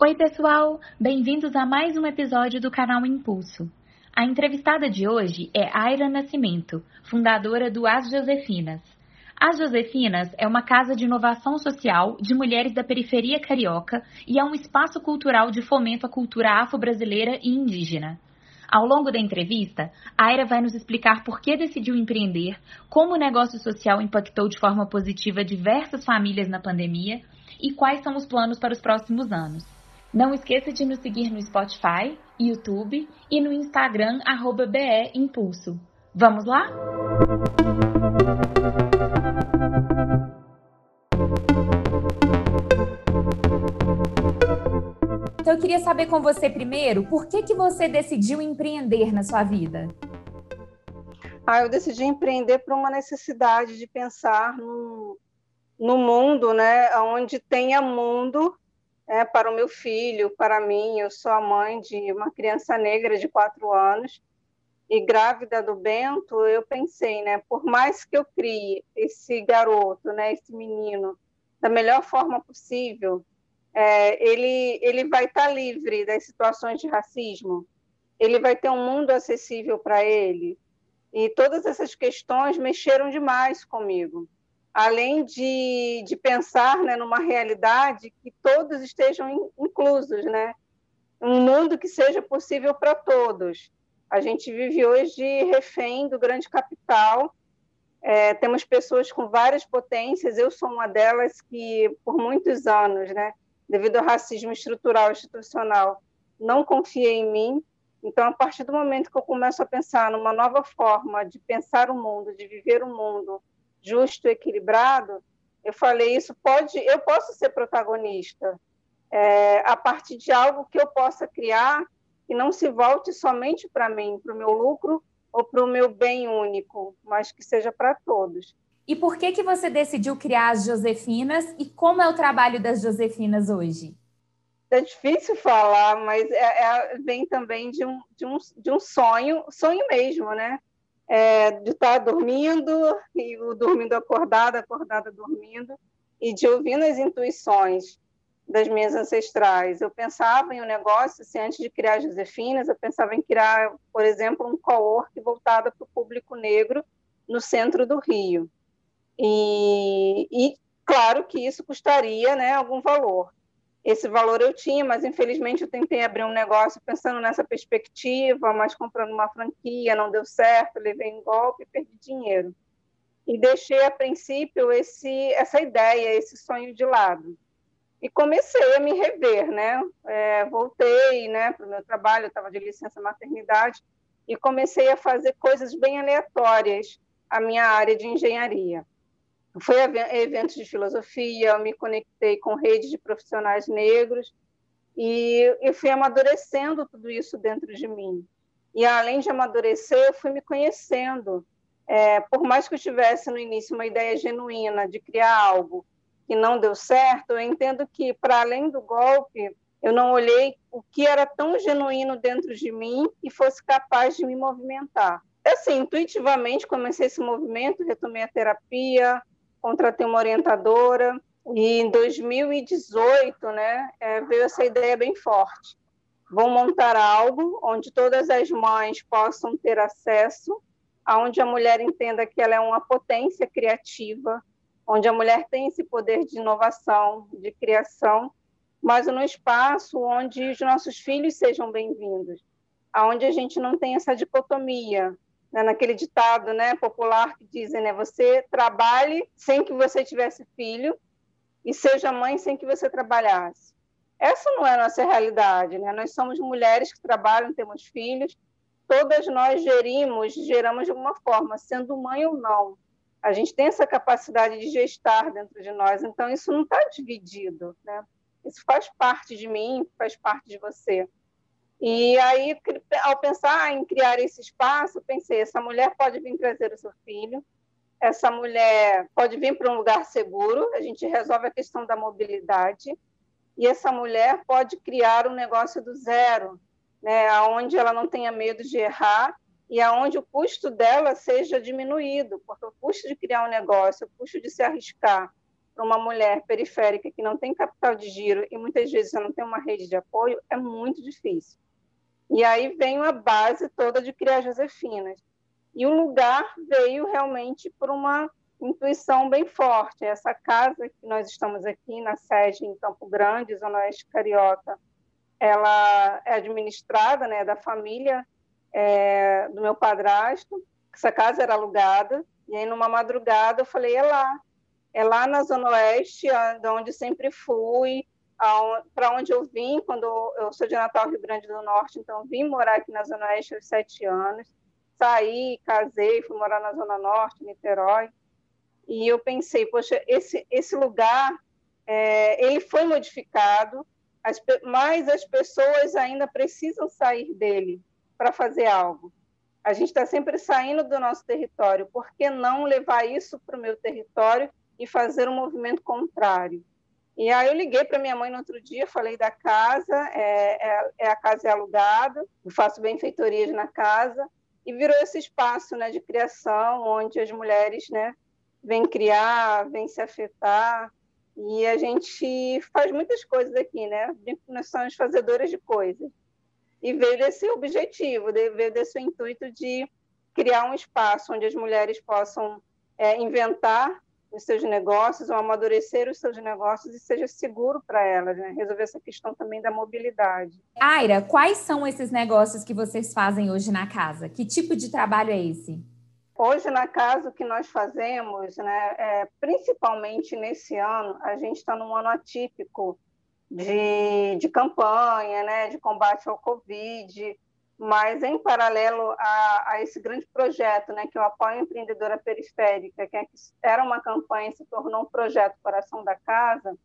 Oi, pessoal! Bem-vindos a mais um episódio do canal Impulso. A entrevistada de hoje é Aira Nascimento, fundadora do As Josefinas. As Josefinas é uma casa de inovação social de mulheres da periferia carioca e é um espaço cultural de fomento à cultura afro-brasileira e indígena. Ao longo da entrevista, Aira vai nos explicar por que decidiu empreender, como o negócio social impactou de forma positiva diversas famílias na pandemia e quais são os planos para os próximos anos. Não esqueça de nos seguir no Spotify, YouTube e no Instagram BE Impulso. Vamos lá? Então eu queria saber com você primeiro, por que que você decidiu empreender na sua vida? Ah, eu decidi empreender por uma necessidade de pensar no, no mundo, né, onde tenha mundo é, para o meu filho, para mim. Eu sou a mãe de uma criança negra de quatro anos e grávida do Bento. Eu pensei, né, por mais que eu crie esse garoto, né, esse menino, da melhor forma possível, é, ele ele vai estar livre das situações de racismo. Ele vai ter um mundo acessível para ele. E todas essas questões mexeram demais comigo além de, de pensar né, numa realidade que todos estejam in, inclusos, né? um mundo que seja possível para todos. A gente vive hoje refém do grande capital, é, temos pessoas com várias potências, eu sou uma delas que, por muitos anos, né, devido ao racismo estrutural institucional, não confiei em mim. Então, a partir do momento que eu começo a pensar numa nova forma de pensar o mundo, de viver o mundo, justo, equilibrado, eu falei isso pode, eu posso ser protagonista é, a partir de algo que eu possa criar que não se volte somente para mim, para o meu lucro ou para o meu bem único, mas que seja para todos. E por que que você decidiu criar as Josefinas e como é o trabalho das Josefinas hoje? É difícil falar, mas é, é, vem também de um, de, um, de um sonho, sonho mesmo, né? É, de estar dormindo, e o dormindo acordado, acordada dormindo, e de ouvindo as intuições das minhas ancestrais. Eu pensava em um negócio, assim, antes de criar Josefinas, eu pensava em criar, por exemplo, um co-work voltado para o público negro no centro do Rio. E, e, claro que isso custaria né, algum valor esse valor eu tinha, mas infelizmente eu tentei abrir um negócio pensando nessa perspectiva, mas comprando uma franquia, não deu certo, levei um golpe e perdi dinheiro. E deixei a princípio esse, essa ideia, esse sonho de lado. E comecei a me rever, né? É, voltei né, para o meu trabalho, eu estava de licença maternidade, e comecei a fazer coisas bem aleatórias à minha área de engenharia. Foi eventos de filosofia, me conectei com redes de profissionais negros e eu fui amadurecendo tudo isso dentro de mim. E além de amadurecer, eu fui me conhecendo. É, por mais que eu tivesse no início uma ideia genuína de criar algo que não deu certo, eu entendo que, para além do golpe, eu não olhei o que era tão genuíno dentro de mim e fosse capaz de me movimentar. Assim, intuitivamente comecei esse movimento, retomei a terapia, contratei uma orientadora e em 2018, né, é, veio essa ideia bem forte. Vou montar algo onde todas as mães possam ter acesso, aonde a mulher entenda que ela é uma potência criativa, onde a mulher tem esse poder de inovação, de criação, mas num espaço onde os nossos filhos sejam bem-vindos, aonde a gente não tem essa dicotomia, né, naquele ditado né, popular que dizem, né, você trabalhe sem que você tivesse filho e seja mãe sem que você trabalhasse. Essa não é a nossa realidade, né? Nós somos mulheres que trabalham, temos filhos, todas nós gerimos, geramos de alguma forma, sendo mãe ou não. A gente tem essa capacidade de gestar dentro de nós, então isso não está dividido, né? Isso faz parte de mim, faz parte de você. E aí, ao pensar em criar esse espaço, pensei: essa mulher pode vir trazer o seu filho, essa mulher pode vir para um lugar seguro, a gente resolve a questão da mobilidade, e essa mulher pode criar um negócio do zero, né, onde ela não tenha medo de errar e aonde o custo dela seja diminuído, porque o custo de criar um negócio, o custo de se arriscar, para uma mulher periférica que não tem capital de giro e muitas vezes não tem uma rede de apoio é muito difícil. E aí vem a base toda de criar Josefinas. E o lugar veio realmente por uma intuição bem forte. Essa casa que nós estamos aqui na sede em Campo Grande, Zona Oeste Carioca, ela é administrada né, da família é, do meu padrasto. Essa casa era alugada. E aí, numa madrugada, eu falei, é lá. É lá na Zona Oeste, de onde sempre fui, para onde eu vim, quando eu sou de Natal, Rio Grande do Norte, então vim morar aqui na Zona Oeste aos sete anos. Saí, casei, fui morar na Zona Norte, Niterói. E eu pensei, poxa, esse, esse lugar, é, ele foi modificado, as, mas as pessoas ainda precisam sair dele para fazer algo. A gente está sempre saindo do nosso território, por que não levar isso para o meu território e fazer um movimento contrário? E aí eu liguei para minha mãe no outro dia, falei da casa, é, é, é, a casa é alugada, eu faço benfeitorias na casa, e virou esse espaço né, de criação, onde as mulheres né, vêm criar, vêm se afetar, e a gente faz muitas coisas aqui, né? Nós somos fazedoras de coisas. E veio desse objetivo, veio desse intuito de criar um espaço onde as mulheres possam é, inventar os seus negócios, ou amadurecer os seus negócios e seja seguro para elas, né? Resolver essa questão também da mobilidade. Aira, quais são esses negócios que vocês fazem hoje na casa? Que tipo de trabalho é esse? Hoje, na casa, o que nós fazemos, né, é, principalmente nesse ano, a gente está num ano atípico de, de campanha, né, de combate ao Covid, mas em paralelo a, a, esse grande projeto, né, que é o Apoio Empreendedora Periférica, que era uma campanha e se tornou um projeto Coração da Casa,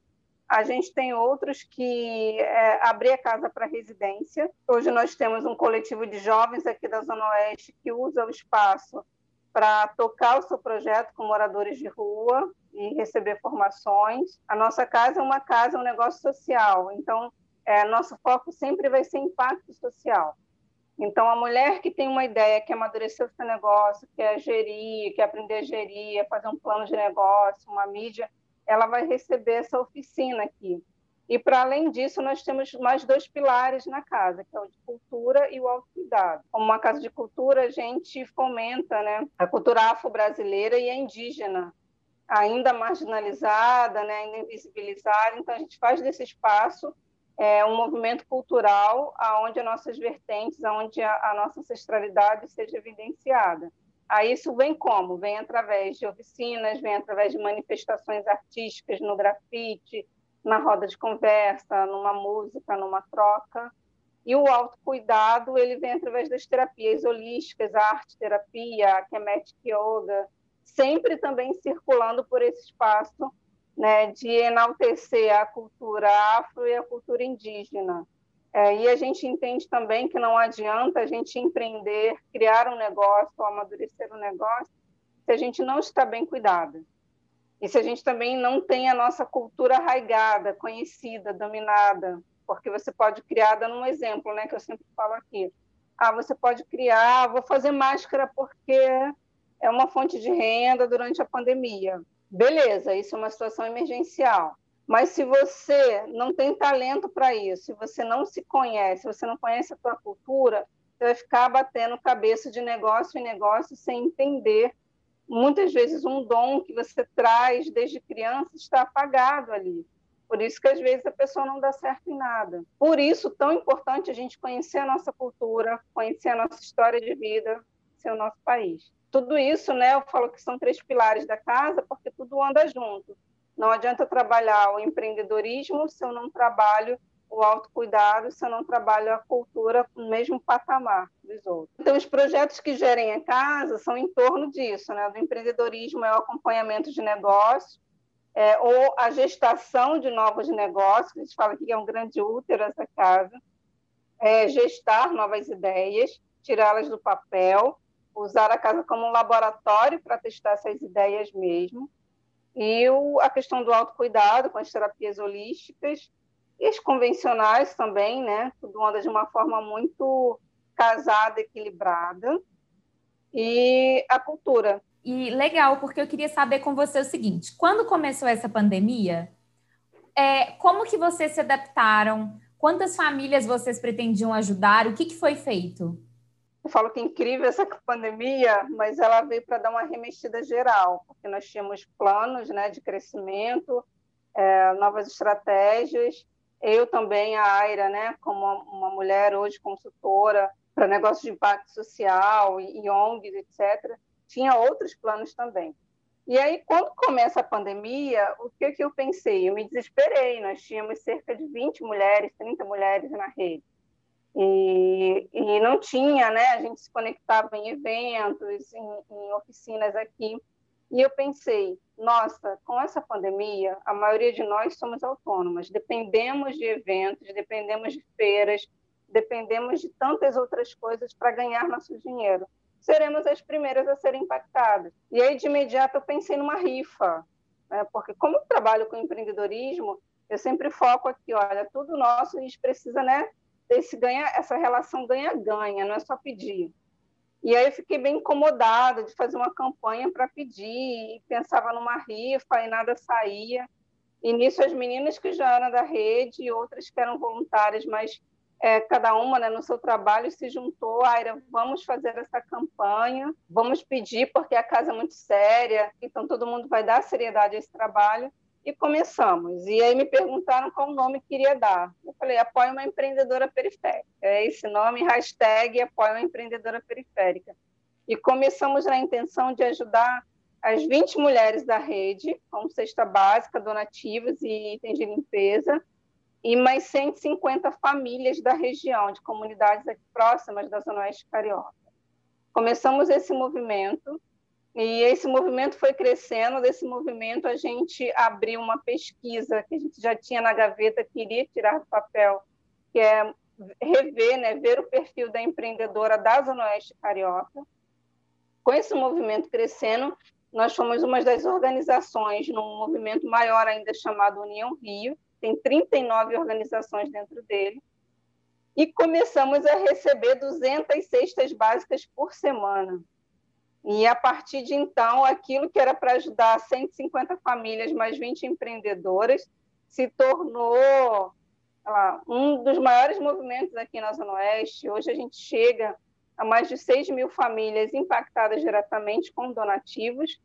a gente tem outros que é, abrir a casa para residência. Hoje nós temos um coletivo de jovens aqui da Zona Oeste que usa o espaço para tocar o seu projeto com moradores de rua e receber formações. A nossa casa é uma casa, é um negócio social, então é, nosso foco sempre vai ser impacto social. Então, a mulher que tem uma ideia, que amadureceu seu negócio, quer gerir, quer aprender a gerir, fazer um plano de negócio, uma mídia, ela vai receber essa oficina aqui. E, para além disso, nós temos mais dois pilares na casa, que é o de cultura e o autocuidado. Como uma casa de cultura, a gente fomenta né, a cultura afro-brasileira e a indígena, ainda marginalizada, né, ainda invisibilizada. Então, a gente faz desse espaço é, um movimento cultural aonde as nossas vertentes, aonde a, a nossa ancestralidade seja evidenciada. Aí isso vem como? Vem através de oficinas, vem através de manifestações artísticas no grafite, na roda de conversa, numa música, numa troca. E o autocuidado, ele vem através das terapias holísticas, a arte-terapia, a Kemetic Yoga, sempre também circulando por esse espaço né, de enaltecer a cultura afro e a cultura indígena. É, e a gente entende também que não adianta a gente empreender, criar um negócio ou amadurecer um negócio se a gente não está bem cuidada. E se a gente também não tem a nossa cultura arraigada, conhecida, dominada, porque você pode criar, dando um exemplo, né, que eu sempre falo aqui. Ah, você pode criar, vou fazer máscara porque é uma fonte de renda durante a pandemia. Beleza, isso é uma situação emergencial. Mas se você não tem talento para isso, se você não se conhece, se você não conhece a tua cultura, você vai ficar batendo cabeça de negócio em negócio sem entender. Muitas vezes um dom que você traz desde criança está apagado ali. Por isso que às vezes a pessoa não dá certo em nada. Por isso tão importante a gente conhecer a nossa cultura, conhecer a nossa história de vida, ser o nosso país tudo isso, né, eu falo que são três pilares da casa, porque tudo anda junto. Não adianta trabalhar o empreendedorismo se eu não trabalho o autocuidado, se eu não trabalho a cultura no mesmo patamar dos outros. Então, os projetos que gerem a casa são em torno disso, né? Do empreendedorismo é o acompanhamento de negócios, é, ou a gestação de novos negócios, a gente fala que é um grande útero essa casa, é gestar novas ideias, tirá-las do papel, usar a casa como um laboratório para testar essas ideias mesmo. E o, a questão do autocuidado com as terapias holísticas e as convencionais também, né? Tudo anda de uma forma muito casada, equilibrada. E a cultura. E legal, porque eu queria saber com você o seguinte: quando começou essa pandemia, é, como que vocês se adaptaram? Quantas famílias vocês pretendiam ajudar? O que, que foi feito? Eu falo que é incrível essa pandemia, mas ela veio para dar uma remexida geral, porque nós tínhamos planos né, de crescimento, é, novas estratégias. Eu também, a Aira, né, como uma mulher hoje consultora para negócios de impacto social e, e ONGs, etc., tinha outros planos também. E aí, quando começa a pandemia, o que, que eu pensei? Eu me desesperei. Nós tínhamos cerca de 20 mulheres, 30 mulheres na rede. E, não tinha, né? A gente se conectava em eventos, em, em oficinas aqui. E eu pensei, nossa, com essa pandemia, a maioria de nós somos autônomas, dependemos de eventos, dependemos de feiras, dependemos de tantas outras coisas para ganhar nosso dinheiro seremos as primeiras a serem impactadas. E aí, de imediato, eu pensei numa rifa, né? porque como eu trabalho com empreendedorismo, eu sempre foco aqui, olha, tudo nosso, a gente precisa, né, desse ganha, essa relação ganha-ganha, não é só pedir. E aí eu fiquei bem incomodada de fazer uma campanha para pedir, e pensava numa rifa e nada saía. E nisso as meninas que já eram da rede e outras que eram voluntárias, mas é, cada uma né, no seu trabalho se juntou, Aira, vamos fazer essa campanha, vamos pedir, porque a casa é muito séria, então todo mundo vai dar seriedade a esse trabalho, e começamos. E aí me perguntaram qual nome queria dar. Eu falei, apoio uma empreendedora periférica. É esse nome, hashtag apoio uma empreendedora periférica. E começamos na intenção de ajudar as 20 mulheres da rede, com cesta básica, donativos e itens de limpeza, e mais 150 famílias da região, de comunidades próximas da Zona Oeste Carioca. Começamos esse movimento e esse movimento foi crescendo. Desse movimento, a gente abriu uma pesquisa que a gente já tinha na gaveta, queria tirar do papel, que é rever, né, ver o perfil da empreendedora da Zona Oeste Carioca. Com esse movimento crescendo, nós fomos uma das organizações num movimento maior ainda chamado União Rio, tem 39 organizações dentro dele, e começamos a receber 200 cestas básicas por semana. E a partir de então, aquilo que era para ajudar 150 famílias, mais 20 empreendedoras, se tornou lá, um dos maiores movimentos aqui na Zona Oeste. Hoje a gente chega a mais de 6 mil famílias impactadas diretamente com donativos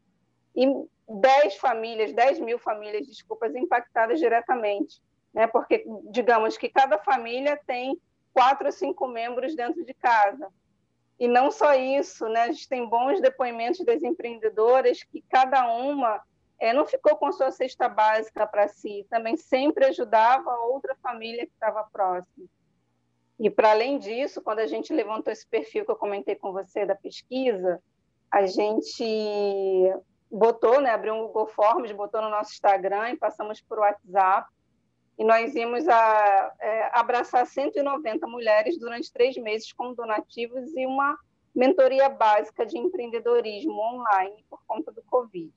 e 10 famílias, 10 mil famílias, desculpas, impactadas diretamente, né? Porque digamos que cada família tem quatro ou cinco membros dentro de casa. E não só isso, né? A gente tem bons depoimentos das empreendedoras que cada uma é, não ficou com sua cesta básica para si, também sempre ajudava outra família que estava próxima. E para além disso, quando a gente levantou esse perfil que eu comentei com você da pesquisa, a gente botou, né, abriu um Google Forms, botou no nosso Instagram e passamos por WhatsApp. E nós íamos a, é, abraçar 190 mulheres durante três meses com donativos e uma mentoria básica de empreendedorismo online por conta do Covid.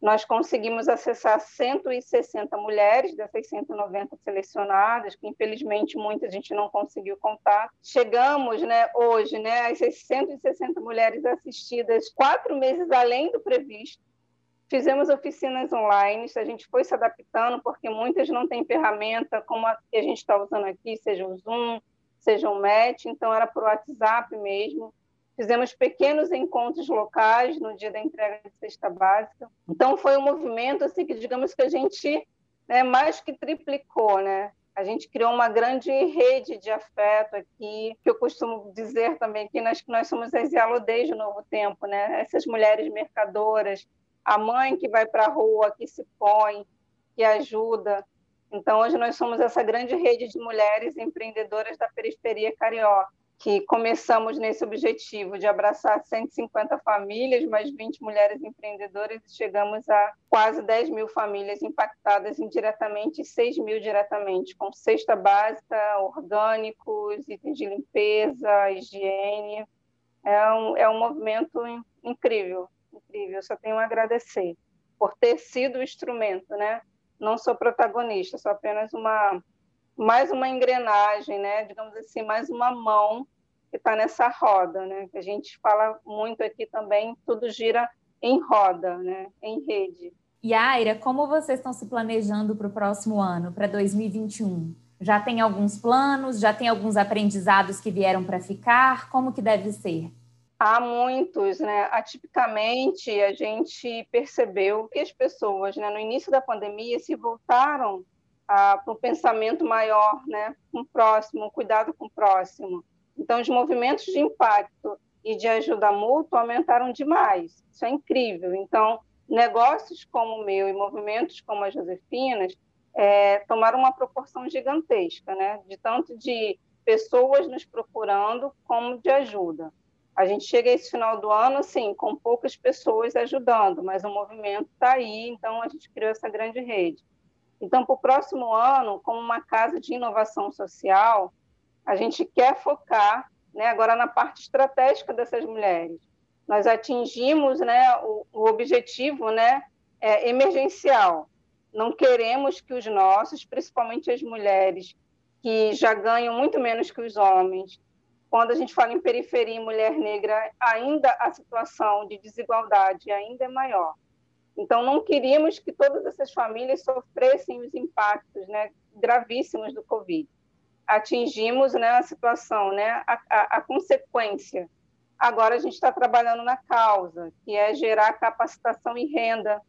Nós conseguimos acessar 160 mulheres dessas 190 selecionadas, que infelizmente muitas a gente não conseguiu contar. Chegamos, né, hoje, né, às 160 mulheres assistidas, quatro meses além do previsto. Fizemos oficinas online, a gente foi se adaptando, porque muitas não têm ferramenta como a que a gente está usando aqui, seja o Zoom, seja o Match, então era por WhatsApp mesmo. Fizemos pequenos encontros locais no dia da entrega de cesta básica. Então, foi um movimento assim, que, digamos que a gente né, mais que triplicou. Né? A gente criou uma grande rede de afeto aqui, que eu costumo dizer também que nós, que nós somos as Yalodês do novo tempo. Né? Essas mulheres mercadoras, a mãe que vai para a rua, que se põe, que ajuda. Então, hoje nós somos essa grande rede de mulheres empreendedoras da periferia carioca que começamos nesse objetivo de abraçar 150 famílias, mais 20 mulheres empreendedoras, e chegamos a quase 10 mil famílias impactadas indiretamente e 6 mil diretamente, com cesta básica, orgânicos, itens de limpeza, higiene. É um, é um movimento incrível, incrível. Só tenho a agradecer por ter sido o instrumento, né? Não sou protagonista, sou apenas uma mais uma engrenagem, né? Digamos assim, mais uma mão que está nessa roda, né? A gente fala muito aqui também, tudo gira em roda, né, em rede. E Aira, como vocês estão se planejando para o próximo ano, para 2021? Já tem alguns planos? Já tem alguns aprendizados que vieram para ficar? Como que deve ser? Há muitos, né? Atipicamente, a gente percebeu que as pessoas, né, no início da pandemia, se voltaram para um pensamento maior, né, com o próximo, um cuidado com o próximo. Então, os movimentos de impacto e de ajuda mútua aumentaram demais. Isso é incrível. Então, negócios como o meu e movimentos como as Josefinas é, tomaram uma proporção gigantesca, né? De tanto de pessoas nos procurando como de ajuda. A gente chega esse final do ano, assim, com poucas pessoas ajudando, mas o movimento está aí, então a gente criou essa grande rede. Então, para o próximo ano, como uma casa de inovação social, a gente quer focar né, agora na parte estratégica dessas mulheres nós atingimos né, o, o objetivo né, é, emergencial. Não queremos que os nossos, principalmente as mulheres, que já ganham muito menos que os homens, quando a gente fala em periferia e mulher negra, ainda a situação de desigualdade ainda é maior. Então, não queríamos que todas essas famílias sofressem os impactos né, gravíssimos do Covid. Atingimos né, a situação, né, a, a, a consequência Agora a gente está trabalhando na causa, que é gerar capacitação e renda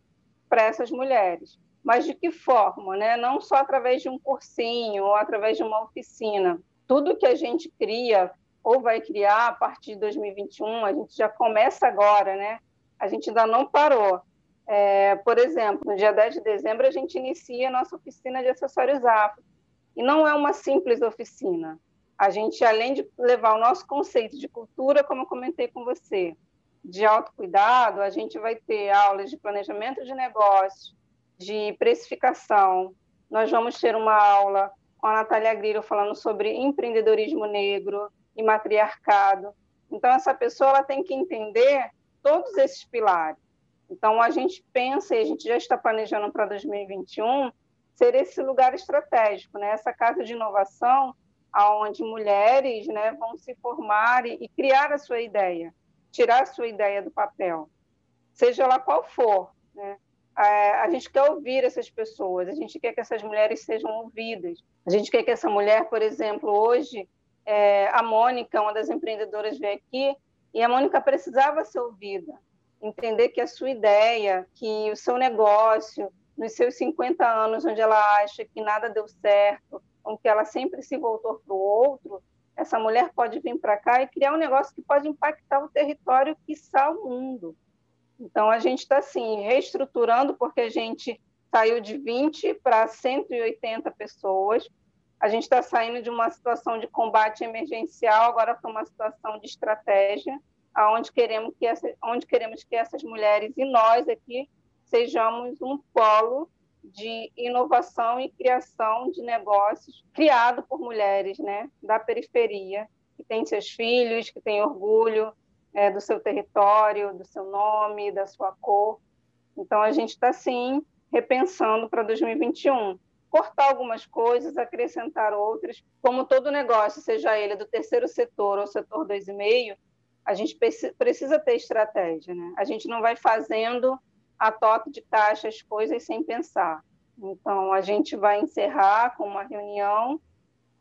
para essas mulheres. Mas de que forma? Né? Não só através de um cursinho ou através de uma oficina. Tudo que a gente cria ou vai criar a partir de 2021, a gente já começa agora, né? A gente ainda não parou. É, por exemplo, no dia 10 de dezembro, a gente inicia a nossa oficina de acessórios afro. E não é uma simples oficina a gente, além de levar o nosso conceito de cultura, como eu comentei com você, de autocuidado, a gente vai ter aulas de planejamento de negócios, de precificação. Nós vamos ter uma aula com a Natália Grillo falando sobre empreendedorismo negro e matriarcado. Então, essa pessoa ela tem que entender todos esses pilares. Então, a gente pensa, e a gente já está planejando para 2021, ser esse lugar estratégico, né? essa casa de inovação aonde mulheres né, vão se formar e, e criar a sua ideia, tirar a sua ideia do papel, seja lá qual for. Né? É, a gente quer ouvir essas pessoas, a gente quer que essas mulheres sejam ouvidas. A gente quer que essa mulher, por exemplo, hoje, é, a Mônica, uma das empreendedoras, veio aqui e a Mônica precisava ser ouvida, entender que a sua ideia, que o seu negócio, nos seus 50 anos, onde ela acha que nada deu certo, que ela sempre se voltou para o outro, essa mulher pode vir para cá e criar um negócio que pode impactar o território, quiçá o mundo. Então, a gente está, assim, reestruturando, porque a gente saiu de 20 para 180 pessoas, a gente está saindo de uma situação de combate emergencial agora para uma situação de estratégia, aonde queremos que essa, onde queremos que essas mulheres e nós aqui sejamos um polo de inovação e criação de negócios criado por mulheres né, da periferia, que têm seus filhos, que têm orgulho é, do seu território, do seu nome, da sua cor. Então, a gente está, sim, repensando para 2021. Cortar algumas coisas, acrescentar outras. Como todo negócio, seja ele do terceiro setor ou setor 2,5, a gente precisa ter estratégia. Né? A gente não vai fazendo a toque de caixa as coisas sem pensar. Então, a gente vai encerrar com uma reunião,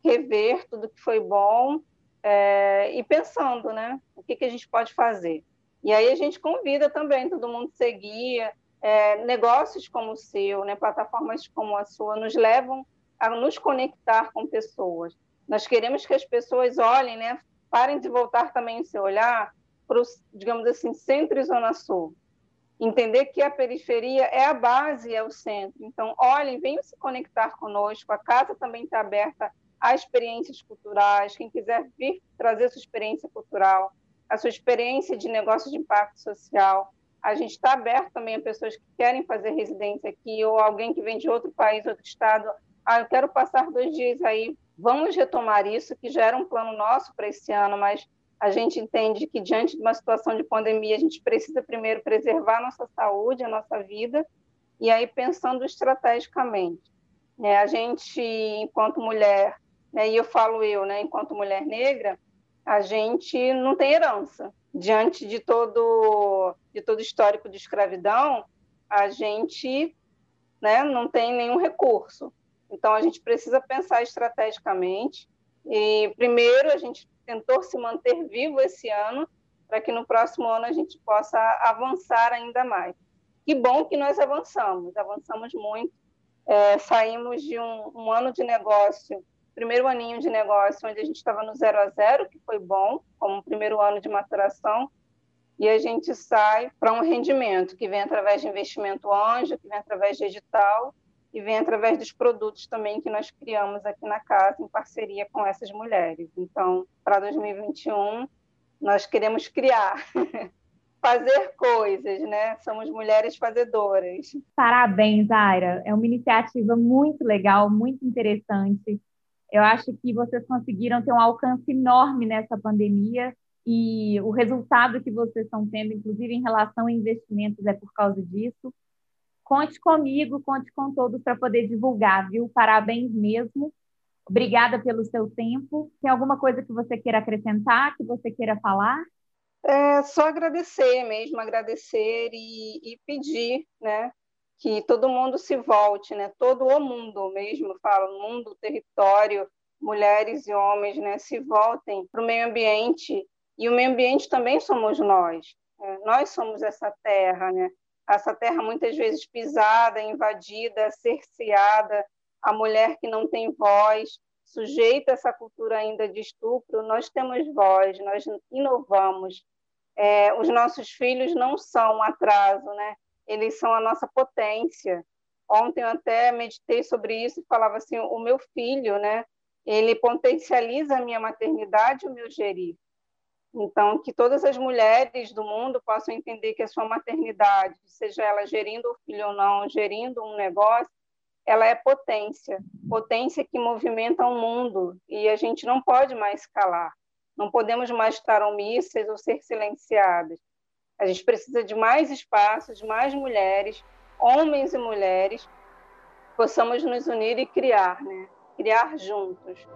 rever tudo que foi bom é, e pensando, né? O que, que a gente pode fazer. E aí a gente convida também todo mundo a seguir. É, negócios como o seu, né, plataformas como a sua, nos levam a nos conectar com pessoas. Nós queremos que as pessoas olhem, né, parem de voltar também o seu olhar para o, digamos assim, centro e zona sul entender que a periferia é a base, é o centro. Então, olhem, venham se conectar conosco. A casa também está aberta a experiências culturais. Quem quiser vir trazer sua experiência cultural, a sua experiência de negócio de impacto social, a gente está aberto também a pessoas que querem fazer residência aqui ou alguém que vem de outro país, outro estado. Ah, eu quero passar dois dias aí. Vamos retomar isso, que já era um plano nosso para esse ano, mas a gente entende que diante de uma situação de pandemia, a gente precisa primeiro preservar a nossa saúde, a nossa vida, e aí pensando estrategicamente. Né? A gente, enquanto mulher, né, e eu falo eu, né, enquanto mulher negra, a gente não tem herança. Diante de todo de todo histórico de escravidão, a gente né, não tem nenhum recurso. Então, a gente precisa pensar estrategicamente. E, primeiro, a gente tentou se manter vivo esse ano, para que no próximo ano a gente possa avançar ainda mais. Que bom que nós avançamos, avançamos muito. É, saímos de um, um, ano de negócio, primeiro aninho de negócio, onde a gente estava no zero a zero, que foi bom, como primeiro ano de maturação, e a gente sai para um rendimento que vem através de investimento anjo, que vem através de edital e vem através dos produtos também que nós criamos aqui na casa em parceria com essas mulheres. Então, para 2021, nós queremos criar, fazer coisas, né? Somos mulheres fazedoras. Parabéns, Aira. É uma iniciativa muito legal, muito interessante. Eu acho que vocês conseguiram ter um alcance enorme nessa pandemia e o resultado que vocês estão tendo, inclusive em relação a investimentos, é por causa disso. Conte comigo, conte com todos para poder divulgar, viu? Parabéns mesmo. Obrigada pelo seu tempo. Tem alguma coisa que você queira acrescentar, que você queira falar? É só agradecer mesmo, agradecer e, e pedir, né, que todo mundo se volte, né, todo o mundo mesmo, falo, mundo, território, mulheres e homens, né, se voltem para o meio ambiente e o meio ambiente também somos nós. Né? Nós somos essa terra, né? Essa terra muitas vezes pisada, invadida, cerceada, a mulher que não tem voz, sujeita a essa cultura ainda de estupro, nós temos voz, nós inovamos. É, os nossos filhos não são um atraso, né? Eles são a nossa potência. Ontem eu até meditei sobre isso e falava assim, o meu filho, né? Ele potencializa a minha maternidade o meu gerir. Então, que todas as mulheres do mundo possam entender que a sua maternidade, seja ela gerindo o filho ou não, gerindo um negócio, ela é potência, potência que movimenta o mundo e a gente não pode mais calar, não podemos mais estar omissas ou ser silenciadas. A gente precisa de mais espaços, de mais mulheres, homens e mulheres, possamos nos unir e criar, né? Criar juntos.